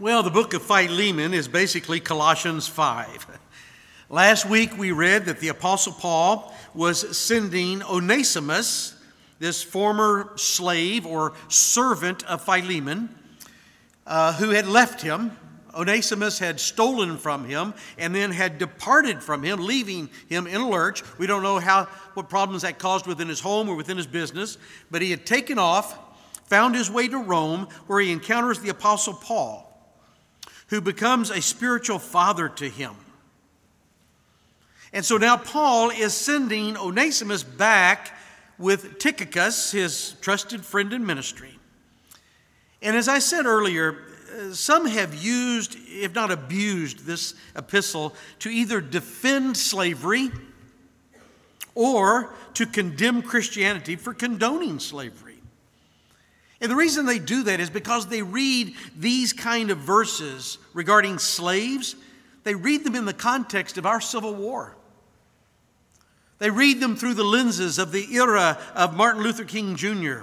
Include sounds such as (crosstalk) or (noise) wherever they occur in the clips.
Well, the book of Philemon is basically Colossians 5. Last week we read that the Apostle Paul was sending Onesimus, this former slave or servant of Philemon, uh, who had left him. Onesimus had stolen from him and then had departed from him, leaving him in a lurch. We don't know how, what problems that caused within his home or within his business, but he had taken off, found his way to Rome, where he encounters the Apostle Paul who becomes a spiritual father to him. And so now Paul is sending Onesimus back with Tychicus, his trusted friend in ministry. And as I said earlier, uh, some have used, if not abused, this epistle to either defend slavery or to condemn Christianity for condoning slavery. And the reason they do that is because they read these kind of verses regarding slaves, they read them in the context of our Civil War. They read them through the lenses of the era of Martin Luther King Jr.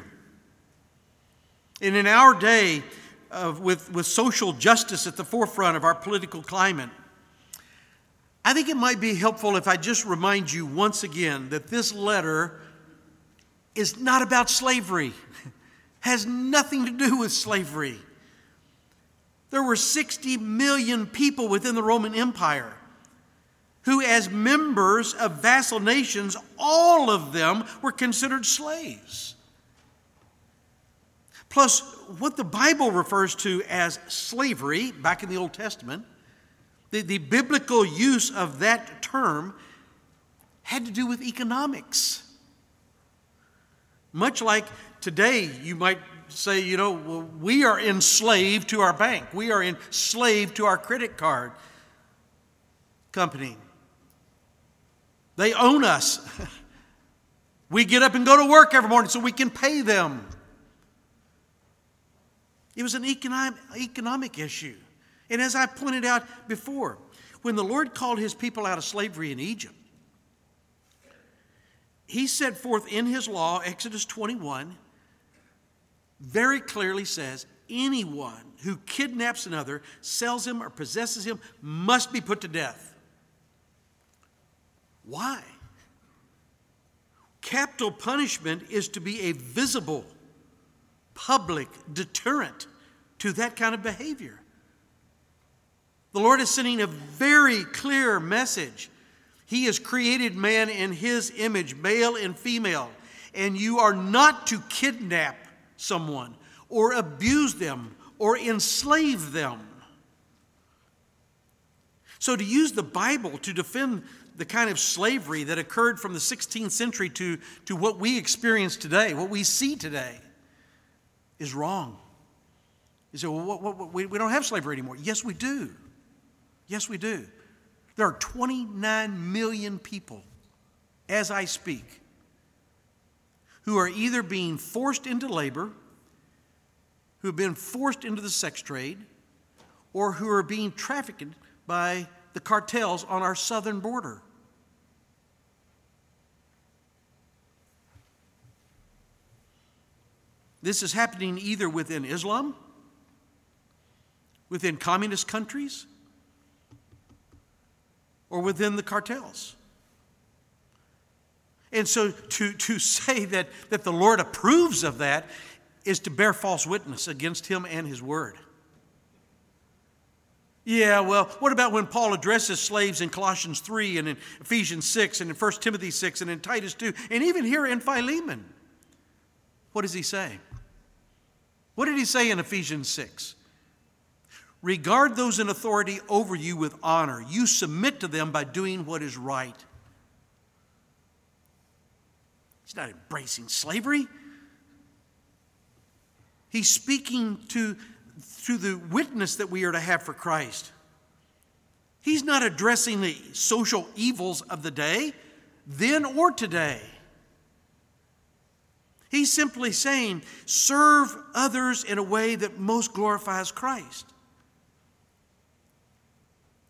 And in our day, uh, with, with social justice at the forefront of our political climate, I think it might be helpful if I just remind you once again that this letter is not about slavery (laughs) has nothing to do with slavery. There were 60 million people within the Roman Empire who, as members of vassal nations, all of them were considered slaves. Plus, what the Bible refers to as slavery, back in the Old Testament, the, the biblical use of that term had to do with economics. Much like Today, you might say, you know, we are enslaved to our bank, we are enslaved to our credit card company. They own us. (laughs) we get up and go to work every morning so we can pay them. It was an economic issue. And as I pointed out before, when the Lord called his people out of slavery in Egypt, he set forth in his law, Exodus 21, very clearly says anyone who kidnaps another, sells him, or possesses him must be put to death. Why? Capital punishment is to be a visible, public deterrent to that kind of behavior. The Lord is sending a very clear message. He has created man in his image, male and female, and you are not to kidnap someone or abuse them or enslave them. So, to use the Bible to defend the kind of slavery that occurred from the 16th century to, to what we experience today, what we see today, is wrong. You say, well, what, what, we, we don't have slavery anymore. Yes, we do. Yes, we do. There are 29 million people, as I speak, who are either being forced into labor, who have been forced into the sex trade, or who are being trafficked by the cartels on our southern border. This is happening either within Islam, within communist countries, or within the cartels. And so to, to say that, that the Lord approves of that is to bear false witness against him and his word. Yeah, well, what about when Paul addresses slaves in Colossians 3 and in Ephesians 6 and in 1 Timothy 6 and in Titus 2 and even here in Philemon? What does he say? What did he say in Ephesians 6? Regard those in authority over you with honor. You submit to them by doing what is right. Not embracing slavery. He's speaking to, to the witness that we are to have for Christ. He's not addressing the social evils of the day, then or today. He's simply saying, serve others in a way that most glorifies Christ.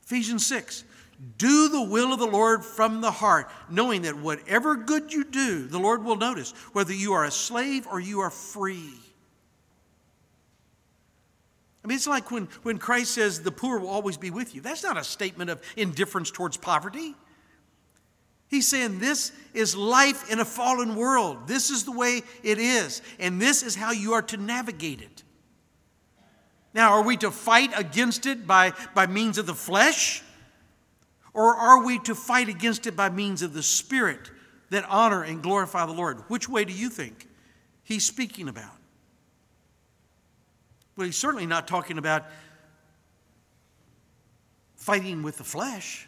Ephesians 6 do the will of the Lord from the heart, knowing that whatever good you do, the Lord will notice, whether you are a slave or you are free. I mean, it's like when, when Christ says, the poor will always be with you. That's not a statement of indifference towards poverty. He's saying this is life in a fallen world. This is the way it is, and this is how you are to navigate it. Now, are we to fight against it by, by means of the flesh? Or are we to fight against it by means of the Spirit that honor and glorify the Lord? Which way do you think he's speaking about? Well, he's certainly not talking about fighting with the flesh.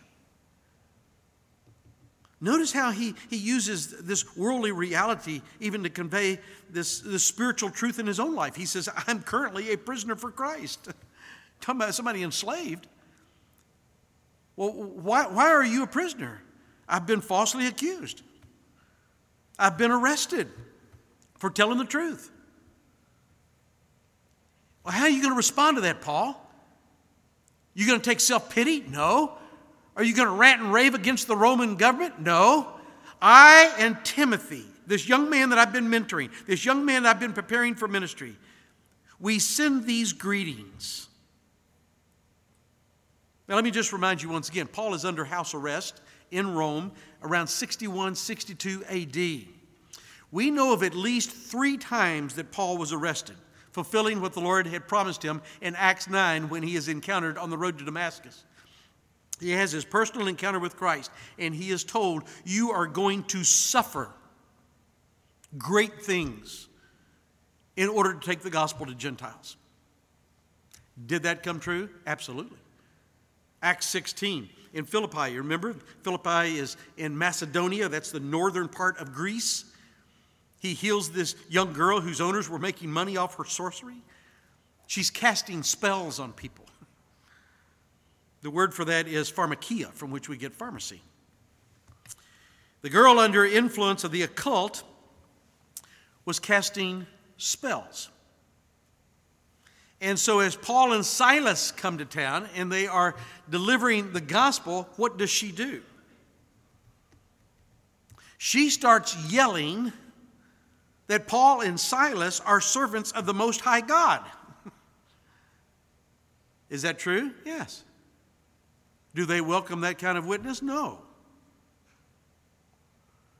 Notice how he, he uses this worldly reality even to convey this, this spiritual truth in his own life. He says, I'm currently a prisoner for Christ. (laughs) Talking about somebody enslaved. Well, why, why are you a prisoner? I've been falsely accused. I've been arrested for telling the truth. Well, how are you going to respond to that, Paul? You going to take self pity? No. Are you going to rant and rave against the Roman government? No. I and Timothy, this young man that I've been mentoring, this young man that I've been preparing for ministry, we send these greetings. Now, let me just remind you once again Paul is under house arrest in Rome around 61 62 AD. We know of at least three times that Paul was arrested, fulfilling what the Lord had promised him in Acts 9 when he is encountered on the road to Damascus. He has his personal encounter with Christ, and he is told, You are going to suffer great things in order to take the gospel to Gentiles. Did that come true? Absolutely. Acts 16 in Philippi, you remember? Philippi is in Macedonia, that's the northern part of Greece. He heals this young girl whose owners were making money off her sorcery. She's casting spells on people. The word for that is pharmakia, from which we get pharmacy. The girl, under influence of the occult, was casting spells. And so, as Paul and Silas come to town and they are delivering the gospel, what does she do? She starts yelling that Paul and Silas are servants of the Most High God. (laughs) Is that true? Yes. Do they welcome that kind of witness? No.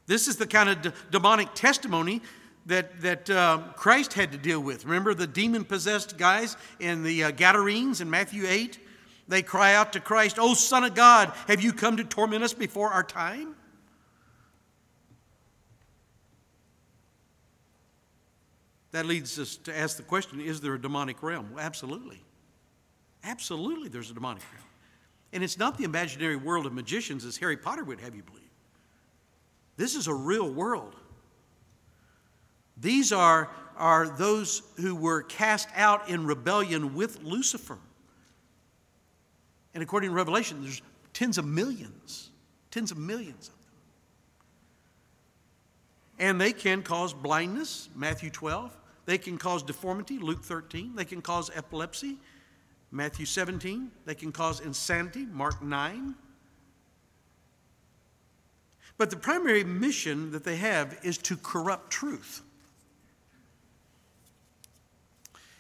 This is the kind of d- demonic testimony that, that uh, Christ had to deal with. Remember the demon possessed guys in the uh, Gadarenes in Matthew 8? They cry out to Christ, Oh, Son of God, have you come to torment us before our time? That leads us to ask the question is there a demonic realm? Well, absolutely. Absolutely, there's a demonic realm. And it's not the imaginary world of magicians as Harry Potter would have you believe. This is a real world. These are, are those who were cast out in rebellion with Lucifer. And according to Revelation, there's tens of millions, tens of millions of them. And they can cause blindness, Matthew 12. They can cause deformity, Luke 13. They can cause epilepsy, Matthew 17. They can cause insanity, Mark 9. But the primary mission that they have is to corrupt truth.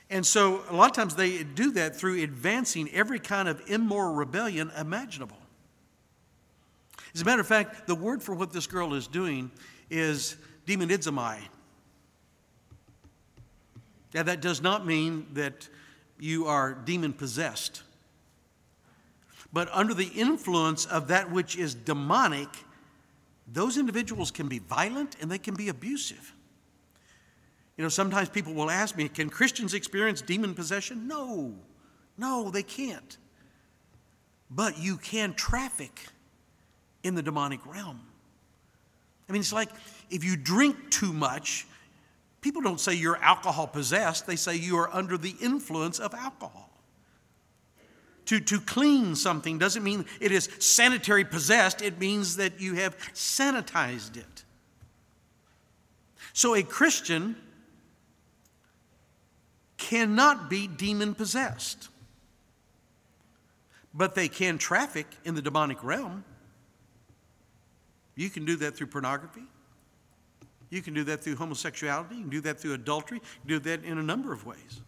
And so a lot of times they do that through advancing every kind of immoral rebellion imaginable. As a matter of fact, the word for what this girl is doing is demonizomai. Now, that does not mean that you are demon possessed. But under the influence of that which is demonic, those individuals can be violent and they can be abusive. You know, sometimes people will ask me, can Christians experience demon possession? No, no, they can't. But you can traffic in the demonic realm. I mean, it's like if you drink too much, People don't say you're alcohol possessed, they say you are under the influence of alcohol. To, to clean something doesn't mean it is sanitary possessed, it means that you have sanitized it. So a Christian cannot be demon possessed, but they can traffic in the demonic realm. You can do that through pornography. You can do that through homosexuality, you can do that through adultery, you can do that in a number of ways.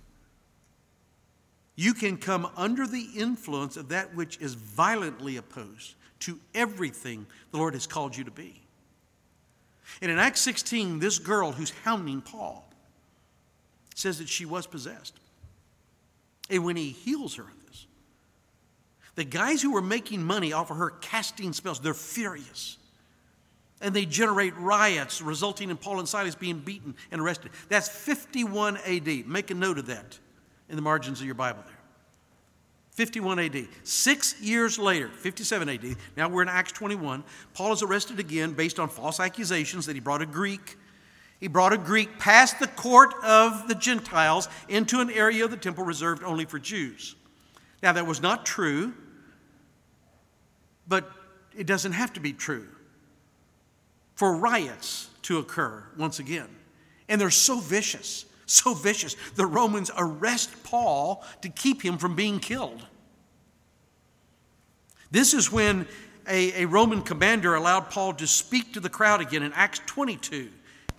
you can come under the influence of that which is violently opposed to everything the Lord has called you to be. And in Acts 16, this girl who's hounding Paul says that she was possessed. And when he heals her of this, the guys who were making money off of her casting spells, they're furious. And they generate riots, resulting in Paul and Silas being beaten and arrested. That's 51 AD. Make a note of that in the margins of your Bible there. 51 AD. Six years later, 57 AD, now we're in Acts 21, Paul is arrested again based on false accusations that he brought a Greek. He brought a Greek past the court of the Gentiles into an area of the temple reserved only for Jews. Now, that was not true, but it doesn't have to be true for riots to occur once again. And they're so vicious, so vicious. The Romans arrest Paul to keep him from being killed. This is when a, a Roman commander allowed Paul to speak to the crowd again in Acts 22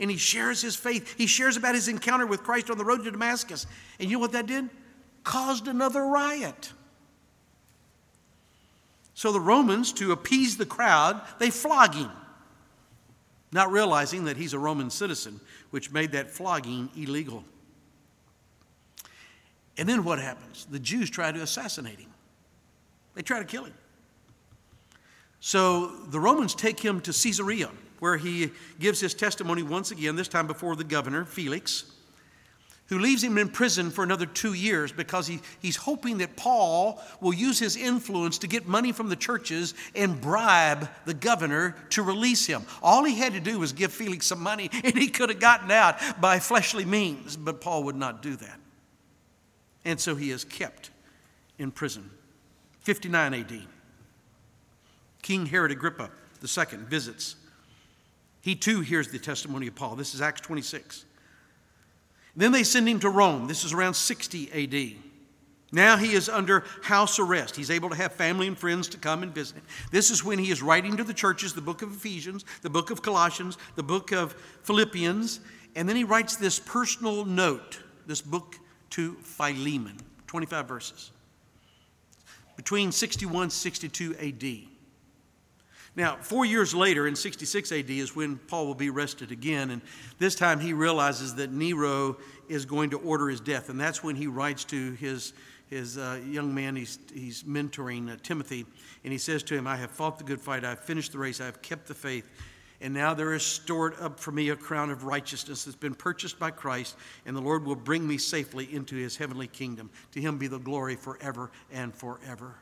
and he shares his faith. He shares about his encounter with Christ on the road to Damascus. And you know what that did? Caused another riot. So the Romans, to appease the crowd, they flog him, not realizing that he's a Roman citizen, which made that flogging illegal. And then what happens? The Jews try to assassinate him, they try to kill him. So the Romans take him to Caesarea where he gives his testimony once again, this time before the governor, Felix, who leaves him in prison for another two years because he, he's hoping that Paul will use his influence to get money from the churches and bribe the governor to release him. All he had to do was give Felix some money, (laughs) and he could have gotten out by fleshly means, but Paul would not do that. And so he is kept in prison. 59 AD. King Herod Agrippa II visits he too hears the testimony of Paul. This is Acts 26. Then they send him to Rome. This is around 60 AD. Now he is under house arrest. He's able to have family and friends to come and visit. This is when he is writing to the churches the book of Ephesians, the book of Colossians, the book of Philippians, and then he writes this personal note, this book to Philemon, 25 verses. Between 61 62 AD. Now, four years later, in 66 AD, is when Paul will be arrested again. And this time he realizes that Nero is going to order his death. And that's when he writes to his, his uh, young man he's, he's mentoring, uh, Timothy. And he says to him, I have fought the good fight, I have finished the race, I have kept the faith. And now there is stored up for me a crown of righteousness that's been purchased by Christ, and the Lord will bring me safely into his heavenly kingdom. To him be the glory forever and forever.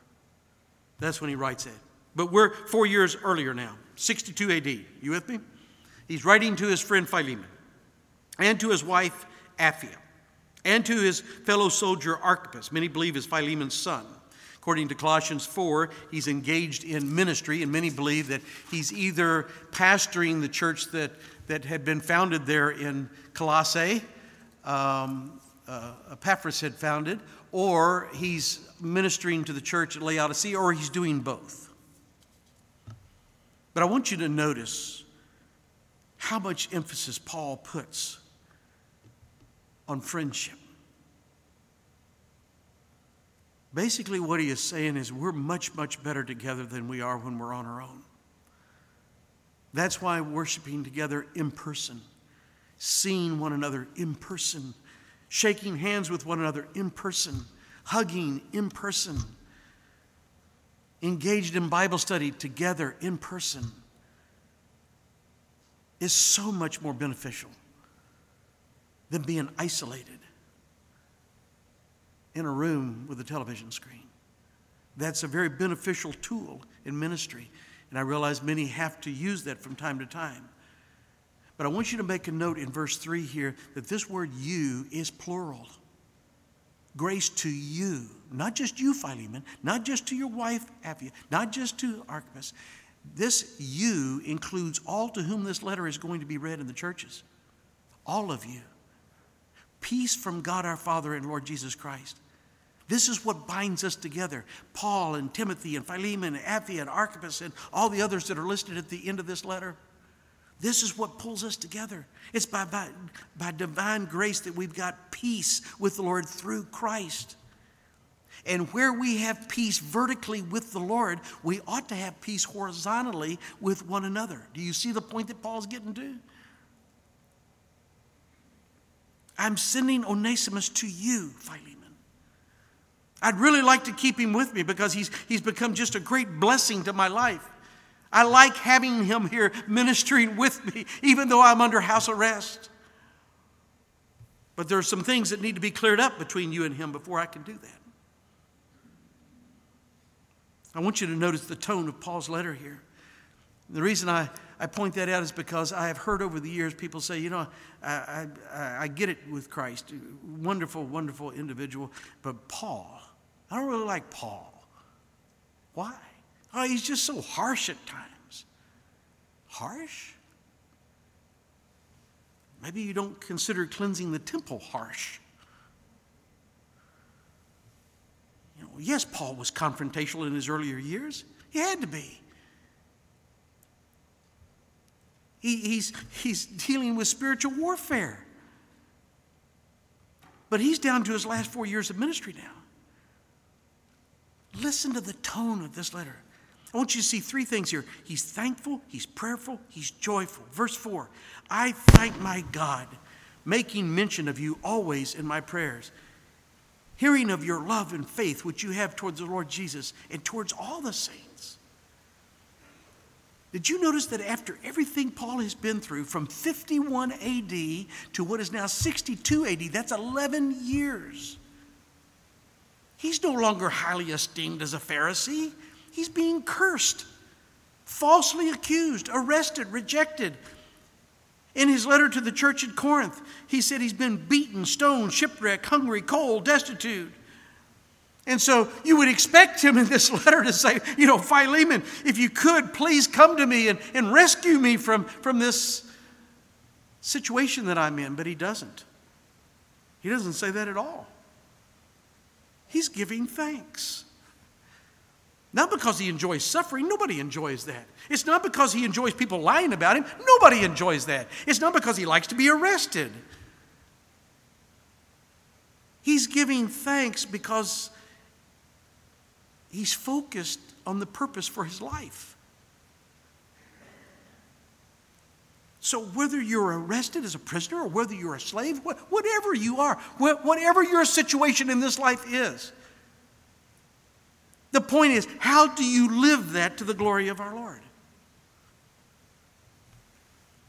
That's when he writes it. But we're four years earlier now, 62 AD. You with me? He's writing to his friend Philemon and to his wife Apphia and to his fellow soldier Archippus. Many believe is Philemon's son. According to Colossians 4, he's engaged in ministry, and many believe that he's either pastoring the church that, that had been founded there in Colossae, um, uh, Epaphras had founded, or he's ministering to the church at Laodicea, or he's doing both. But I want you to notice how much emphasis Paul puts on friendship. Basically, what he is saying is we're much, much better together than we are when we're on our own. That's why worshiping together in person, seeing one another in person, shaking hands with one another in person, hugging in person engaged in Bible study together in person is so much more beneficial than being isolated in a room with a television screen. That's a very beneficial tool in ministry, and I realize many have to use that from time to time. But I want you to make a note in verse 3 here that this word you is plural. Grace to you not just you, Philemon, not just to your wife, Apphia, not just to Archippus. This you includes all to whom this letter is going to be read in the churches. All of you. Peace from God our Father and Lord Jesus Christ. This is what binds us together. Paul and Timothy and Philemon and Apphia and Archippus and all the others that are listed at the end of this letter. This is what pulls us together. It's by, by, by divine grace that we've got peace with the Lord through Christ. And where we have peace vertically with the Lord, we ought to have peace horizontally with one another. Do you see the point that Paul's getting to? I'm sending Onesimus to you, Philemon. I'd really like to keep him with me because he's, he's become just a great blessing to my life. I like having him here ministering with me, even though I'm under house arrest. But there are some things that need to be cleared up between you and him before I can do that. I want you to notice the tone of Paul's letter here. The reason I, I point that out is because I have heard over the years people say, you know, I, I, I get it with Christ. Wonderful, wonderful individual. But Paul, I don't really like Paul. Why? Oh, he's just so harsh at times. Harsh? Maybe you don't consider cleansing the temple harsh. You know, yes, Paul was confrontational in his earlier years. He had to be. He, he's, he's dealing with spiritual warfare. But he's down to his last four years of ministry now. Listen to the tone of this letter. I want you to see three things here. He's thankful, he's prayerful, he's joyful. Verse 4 I thank my God, making mention of you always in my prayers, hearing of your love and faith which you have towards the Lord Jesus and towards all the saints. Did you notice that after everything Paul has been through from 51 AD to what is now 62 AD, that's 11 years. He's no longer highly esteemed as a Pharisee. He's being cursed, falsely accused, arrested, rejected. In his letter to the church at Corinth, he said he's been beaten, stoned, shipwrecked, hungry, cold, destitute. And so you would expect him in this (laughs) letter to say, you know, Philemon, if you could, please come to me and, and rescue me from, from this situation that I'm in. But he doesn't. He doesn't say that at all. He's giving thanks. Not because he enjoys suffering, nobody enjoys that. It's not because he enjoys people lying about him, nobody enjoys that. It's not because he likes to be arrested. He's giving thanks because he's focused on the purpose for his life. So, whether you're arrested as a prisoner or whether you're a slave, whatever you are, whatever your situation in this life is, the point is, how do you live that to the glory of our Lord?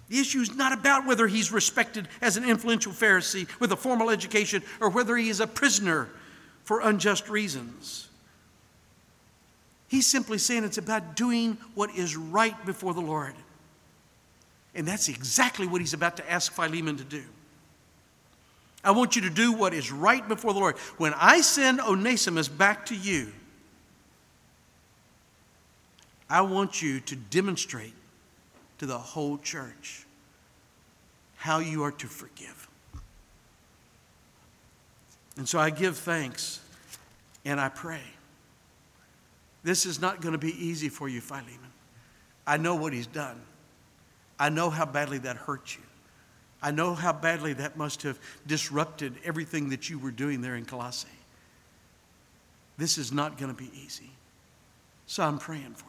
The issue is not about whether he's respected as an influential Pharisee with a formal education or whether he is a prisoner for unjust reasons. He's simply saying it's about doing what is right before the Lord. And that's exactly what he's about to ask Philemon to do. I want you to do what is right before the Lord. When I send Onesimus back to you, I want you to demonstrate to the whole church how you are to forgive. And so I give thanks and I pray. This is not going to be easy for you, Philemon. I know what he's done. I know how badly that hurt you. I know how badly that must have disrupted everything that you were doing there in Colossae. This is not going to be easy. So I'm praying for you.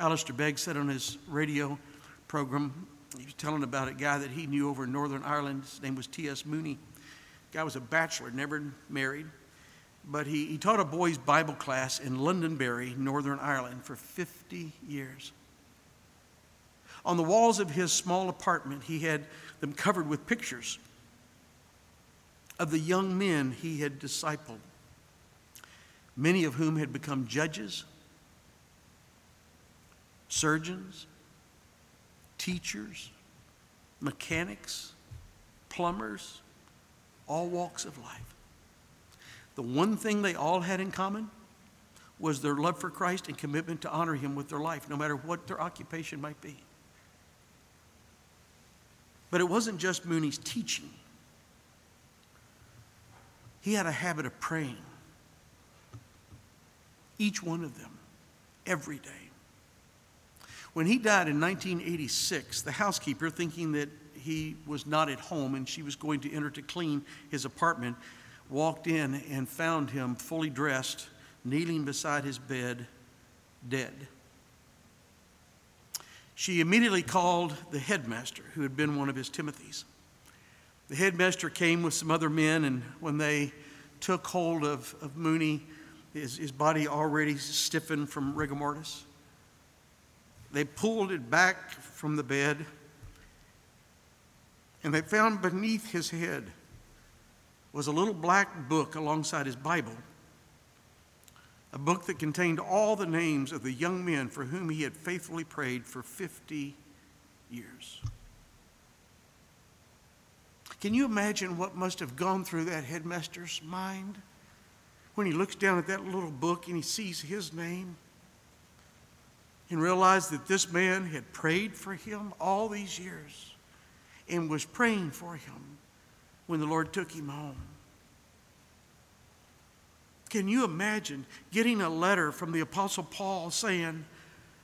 Alistair Begg said on his radio program, he was telling about a guy that he knew over in Northern Ireland. His name was T.S. Mooney. Guy was a bachelor, never married, but he, he taught a boys' Bible class in Londonderry, Northern Ireland, for 50 years. On the walls of his small apartment, he had them covered with pictures of the young men he had discipled, many of whom had become judges, surgeons, teachers, mechanics, plumbers, all walks of life. The one thing they all had in common was their love for Christ and commitment to honor Him with their life, no matter what their occupation might be. But it wasn't just Mooney's teaching, he had a habit of praying. Each one of them, every day. When he died in 1986, the housekeeper, thinking that he was not at home and she was going to enter to clean his apartment, walked in and found him fully dressed, kneeling beside his bed, dead. She immediately called the headmaster, who had been one of his Timothys. The headmaster came with some other men, and when they took hold of, of Mooney, his, his body already stiffened from rigor mortis, they pulled it back from the bed, and they found beneath his head was a little black book alongside his Bible, a book that contained all the names of the young men for whom he had faithfully prayed for 50 years. Can you imagine what must have gone through that headmaster's mind when he looks down at that little book and he sees his name and realized that this man had prayed for him all these years and was praying for him when the Lord took him home? Can you imagine getting a letter from the Apostle Paul saying,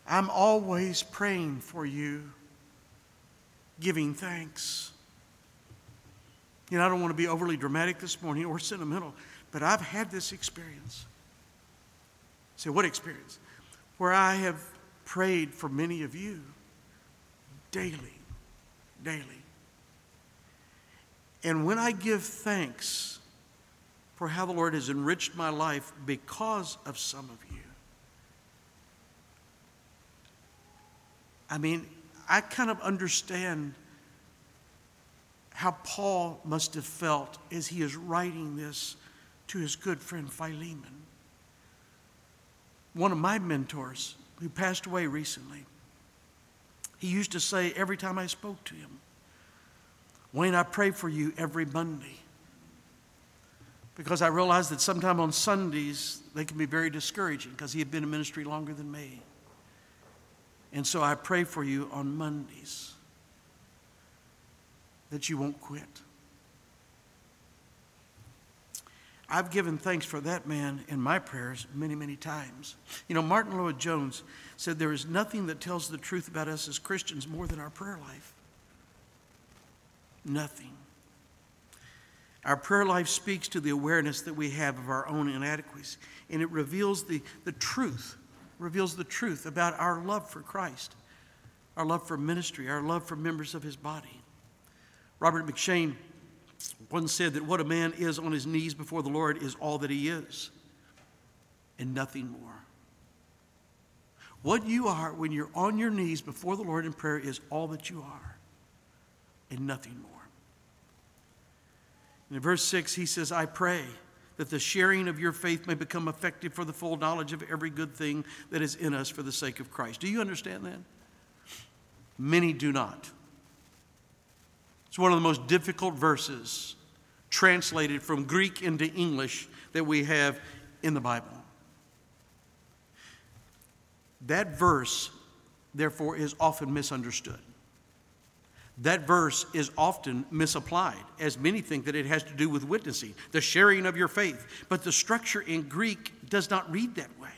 I'm always praying for you, giving thanks? You know, I don't want to be overly dramatic this morning or sentimental, but I've had this experience. Say, what experience? Where I have prayed for many of you daily, daily. And when I give thanks for how the Lord has enriched my life because of some of you, I mean, I kind of understand how Paul must have felt as he is writing this to his good friend Philemon. One of my mentors, who passed away recently, he used to say every time I spoke to him, Wayne, I pray for you every Monday. Because I realized that sometime on Sundays they can be very discouraging because he had been in ministry longer than me. And so I pray for you on Mondays that you won't quit. I've given thanks for that man in my prayers many, many times. You know, Martyn Lloyd-Jones said there is nothing that tells the truth about us as Christians more than our prayer life. Nothing. Our prayer life speaks to the awareness that we have of our own inadequacies, and it reveals the, the truth, reveals the truth about our love for Christ, our love for ministry, our love for members of his body. Robert McCheyne once said that what a man is on his knees before the Lord is all that he is, and nothing more. What you are when you're on your knees before the Lord in prayer is all that you are, and nothing more. And in verse 6, he says, I pray that the sharing of your faith may become effective for the full knowledge of every good thing that is in us for the sake of Christ. Do you understand that? Many do not. It's one of the most difficult verses translated from Greek into English that we have in the Bible. That verse, therefore, is often misunderstood. That verse is often misapplied, as many think that it has to do with witnessing, the sharing of your faith. But the structure in Greek does not read that way.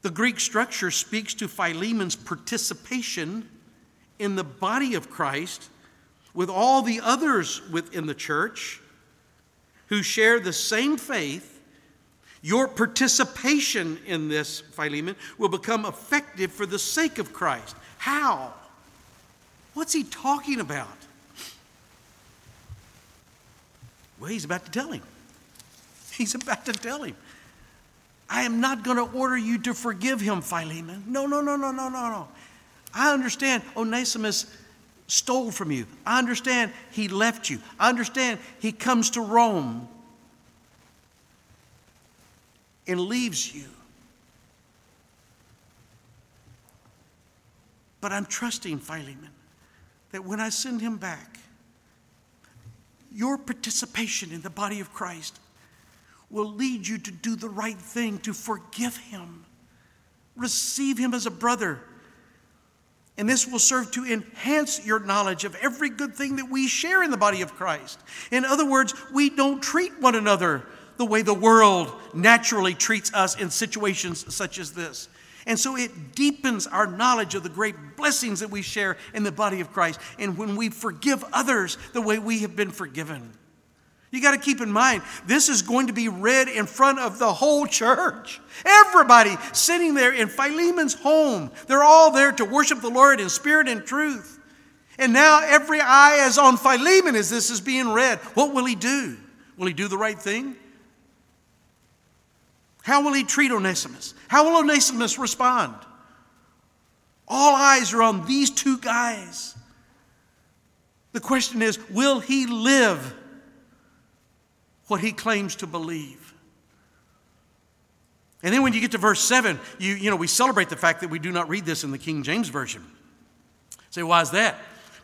The Greek structure speaks to Philemon's participation in the body of Christ with all the others within the church who share the same faith, your participation in this, Philemon, will become effective for the sake of Christ. How? What's he talking about? Well, he's about to tell him. (laughs) He's about to tell him. I am not going to order you to forgive him, Philemon. No, no, no, no, no, no, no. I understand Onesimus stole from you. I understand he left you. I understand he comes to Rome and leaves you. But I'm trusting Philemon that when I send him back, your participation in the body of Christ will lead you to do the right thing, to forgive him, receive him as a brother and this will serve to enhance your knowledge of every good thing that we share in the body of Christ. In other words, we don't treat one another the way the world naturally treats us in situations such as this. And so it deepens our knowledge of the great blessings that we share in the body of Christ. And when we forgive others the way we have been forgiven, You got to keep in mind, this is going to be read in front of the whole church. Everybody sitting there in Philemon's home. They're all there to worship the Lord in spirit and truth. And now every eye is on Philemon as this is being read. What will he do? Will he do the right thing? How will he treat Onesimus? How will Onesimus respond? All eyes are on these two guys. The question is will he live what he claims to believe? And then when you get to verse 7, you, you know, we celebrate the fact that we do not read this in the King James Version. Say, why is that?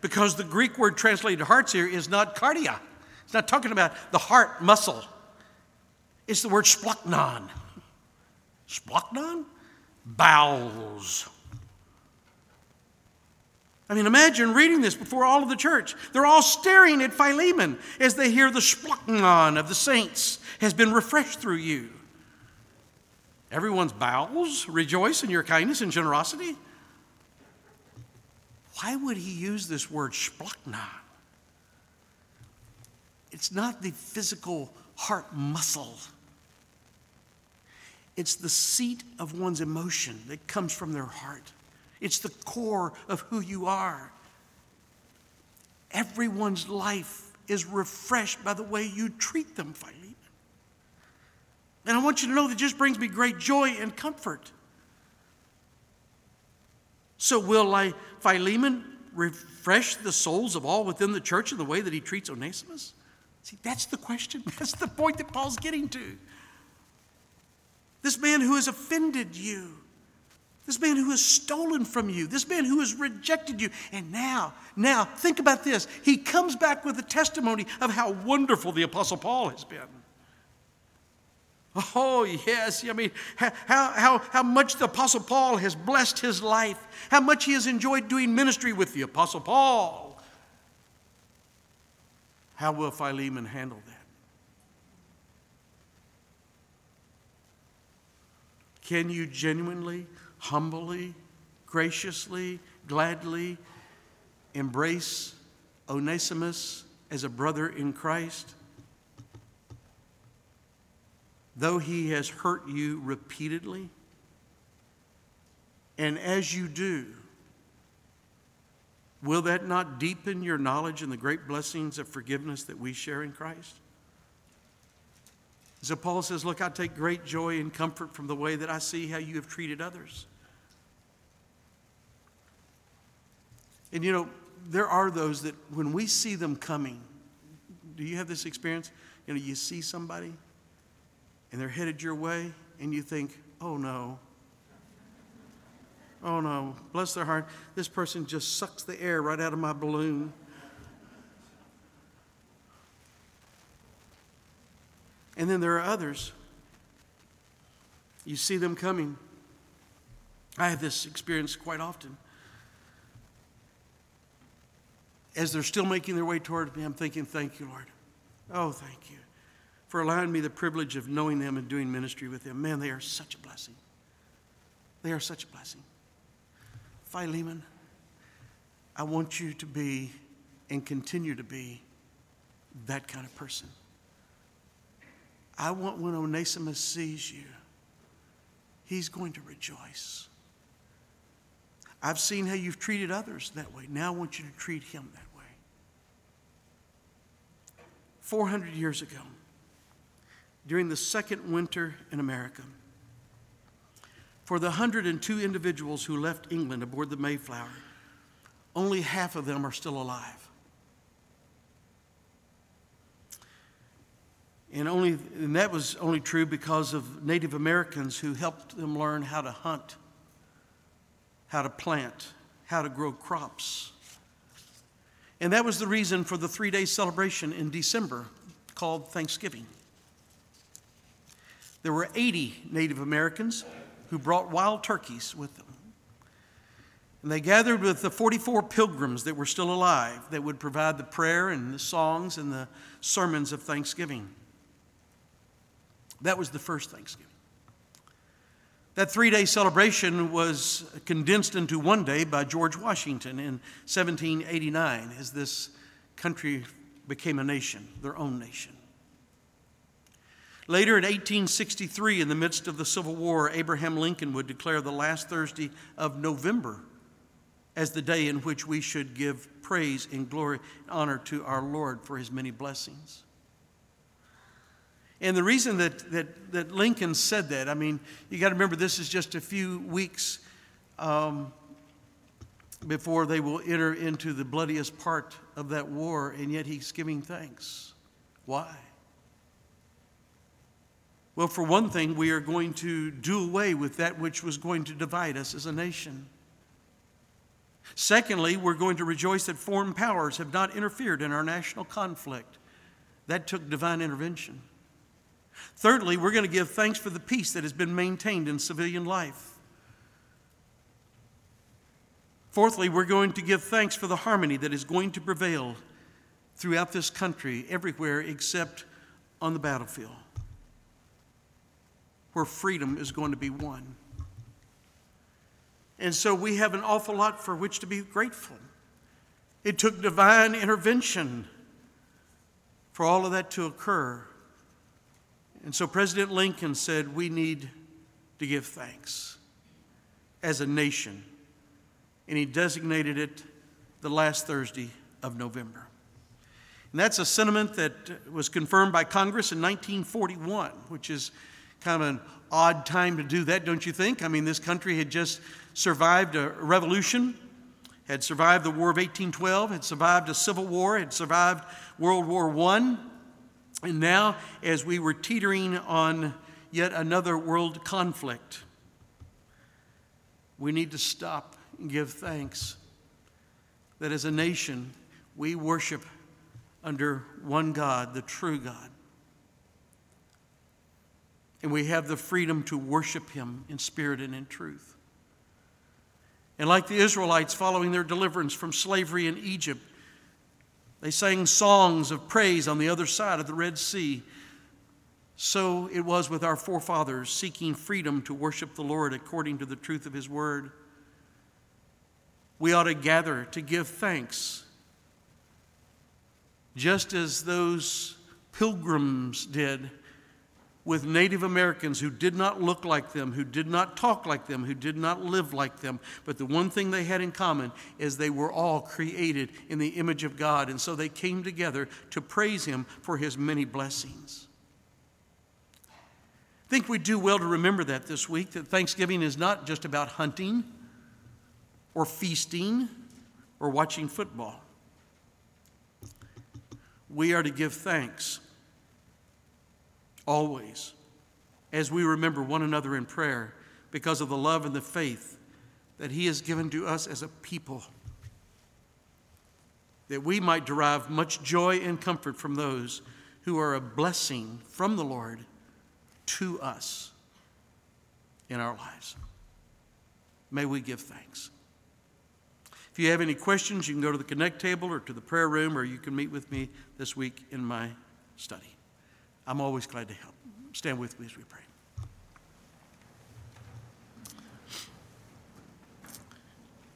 Because the Greek word translated hearts here is not cardia. It's not talking about the heart muscle. It's the word splachnon. Splachnon? Bowels. I mean, imagine reading this before all of the church. They're all staring at Philemon as they hear the splachnon of the saints has been refreshed through you. Everyone's bowels rejoice in your kindness and generosity. Why would he use this word splachnon? It's not the physical heart muscle. It's the seat of one's emotion that comes from their heart. It's the core of who you are. Everyone's life is refreshed by the way you treat them, Philemon. And I want you to know that just brings me great joy and comfort. So, will I, Philemon refresh the souls of all within the church in the way that he treats Onesimus? See, that's the question. (laughs) That's the point that Paul's getting to. This man who has offended you, this man who has stolen from you, this man who has rejected you. And now, now, think about this. He comes back with a testimony of how wonderful the Apostle Paul has been. Oh, yes. I mean, how, how, how much the Apostle Paul has blessed his life, how much he has enjoyed doing ministry with the Apostle Paul. How will Philemon handle that? Can you genuinely humbly, graciously, gladly embrace Onesimus as a brother in Christ? Though he has hurt you repeatedly? And as you do, will that not deepen your knowledge and the great blessings of forgiveness that we share in Christ? So Paul says, Look, I take great joy and comfort from the way that I see how you have treated others. And you know, there are those that when we see them coming, do you have this experience? You know, you see somebody and they're headed your way and you think, oh no. Oh no, bless their heart. This person just sucks the air right out of my balloon. And then there are others. You see them coming. I have this experience quite often. As they're still making their way toward me, I'm thinking, Thank you, Lord. Oh, thank you for allowing me the privilege of knowing them and doing ministry with them. Man, they are such a blessing. They are such a blessing. Philemon, I want you to be and continue to be that kind of person. I want when Onesimus sees you, he's going to rejoice. I've seen how you've treated others that way. Now I want you to treat him that way. 400 years ago, during the second winter in America, for the 102 individuals who left England aboard the Mayflower, only half of them are still alive. And, only, and that was only true because of Native Americans who helped them learn how to hunt, how to plant, how to grow crops. And that was the reason for the three day celebration in December called Thanksgiving. There were 80 Native Americans who brought wild turkeys with them. And they gathered with the 44 pilgrims that were still alive that would provide the prayer and the songs and the sermons of Thanksgiving. That was the first Thanksgiving. That three day celebration was condensed into one day by George Washington in 1789 as this country became a nation, their own nation. Later in 1863, in the midst of the Civil War, Abraham Lincoln would declare the last Thursday of November as the day in which we should give praise and glory and honor to our Lord for his many blessings. And the reason that, that, that Lincoln said that, I mean, you got to remember this is just a few weeks um, before they will enter into the bloodiest part of that war, and yet he's giving thanks. Why? Well, for one thing, we are going to do away with that which was going to divide us as a nation. Secondly, we're going to rejoice that foreign powers have not interfered in our national conflict. That took divine intervention. Thirdly, we're going to give thanks for the peace that has been maintained in civilian life. Fourthly, we're going to give thanks for the harmony that is going to prevail throughout this country, everywhere except on the battlefield, where freedom is going to be won. And so we have an awful lot for which to be grateful. It took divine intervention for all of that to occur. And so President Lincoln said, We need to give thanks as a nation. And he designated it the last Thursday of November. And that's a sentiment that was confirmed by Congress in 1941, which is kind of an odd time to do that, don't you think? I mean, this country had just survived a revolution, had survived the War of 1812, had survived a civil war, had survived World War I. And now, as we were teetering on yet another world conflict, we need to stop and give thanks that as a nation we worship under one God, the true God. And we have the freedom to worship Him in spirit and in truth. And like the Israelites following their deliverance from slavery in Egypt, they sang songs of praise on the other side of the Red Sea. So it was with our forefathers seeking freedom to worship the Lord according to the truth of His word. We ought to gather to give thanks, just as those pilgrims did with Native Americans who did not look like them, who did not talk like them, who did not live like them. But the one thing they had in common is they were all created in the image of God. And so they came together to praise Him for His many blessings. I think we do well to remember that this week that Thanksgiving is not just about hunting or feasting or watching football. We are to give thanks always as we remember one another in prayer because of the love and the faith that He has given to us as a people, that we might derive much joy and comfort from those who are a blessing from the Lord to us in our lives. May we give thanks. If you have any questions, you can go to the Connect table or to the prayer room, or you can meet with me this week in my study. I'm always glad to help. Stand with me as we pray.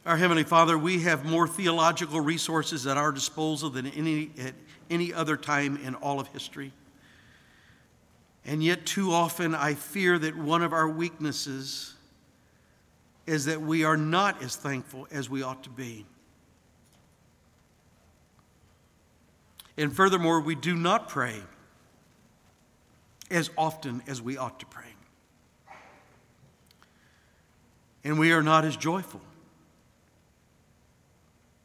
Our Heavenly Father, we have more theological resources at our disposal than any, at any other time in all of history. And yet, too often, I fear that one of our weaknesses is that we are not as thankful as we ought to be. And furthermore, we do not pray as often as we ought to pray. And we are not as joyful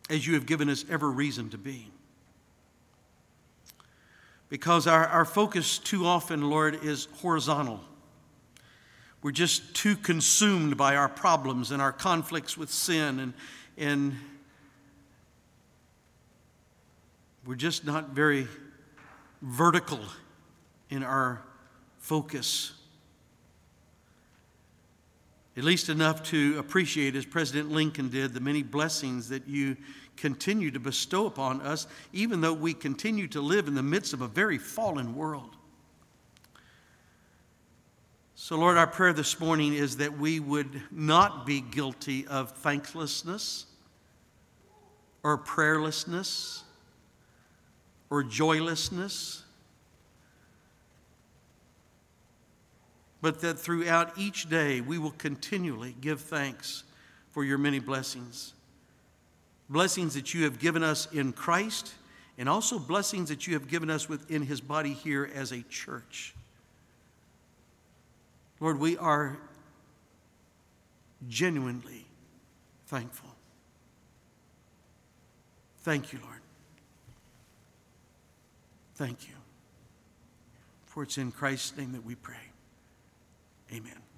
as you have given us every reason to be. Because our, our focus too often, Lord, is horizontal. We're just too consumed by our problems and our conflicts with sin, and, and we're just not very vertical in our focus. At least enough to appreciate, as President Lincoln did, the many blessings that you continue to bestow upon us, even though we continue to live in the midst of a very fallen world. So, Lord, our prayer this morning is that we would not be guilty of thanklessness or prayerlessness or joylessness but that throughout each day we will continually give thanks for your many blessings. Blessings that you have given us in Christ, and also blessings that you have given us within his body here as a church. Lord, we are genuinely thankful. Thank you, Lord. Thank you. For it's in Christ's name that we pray. Amen.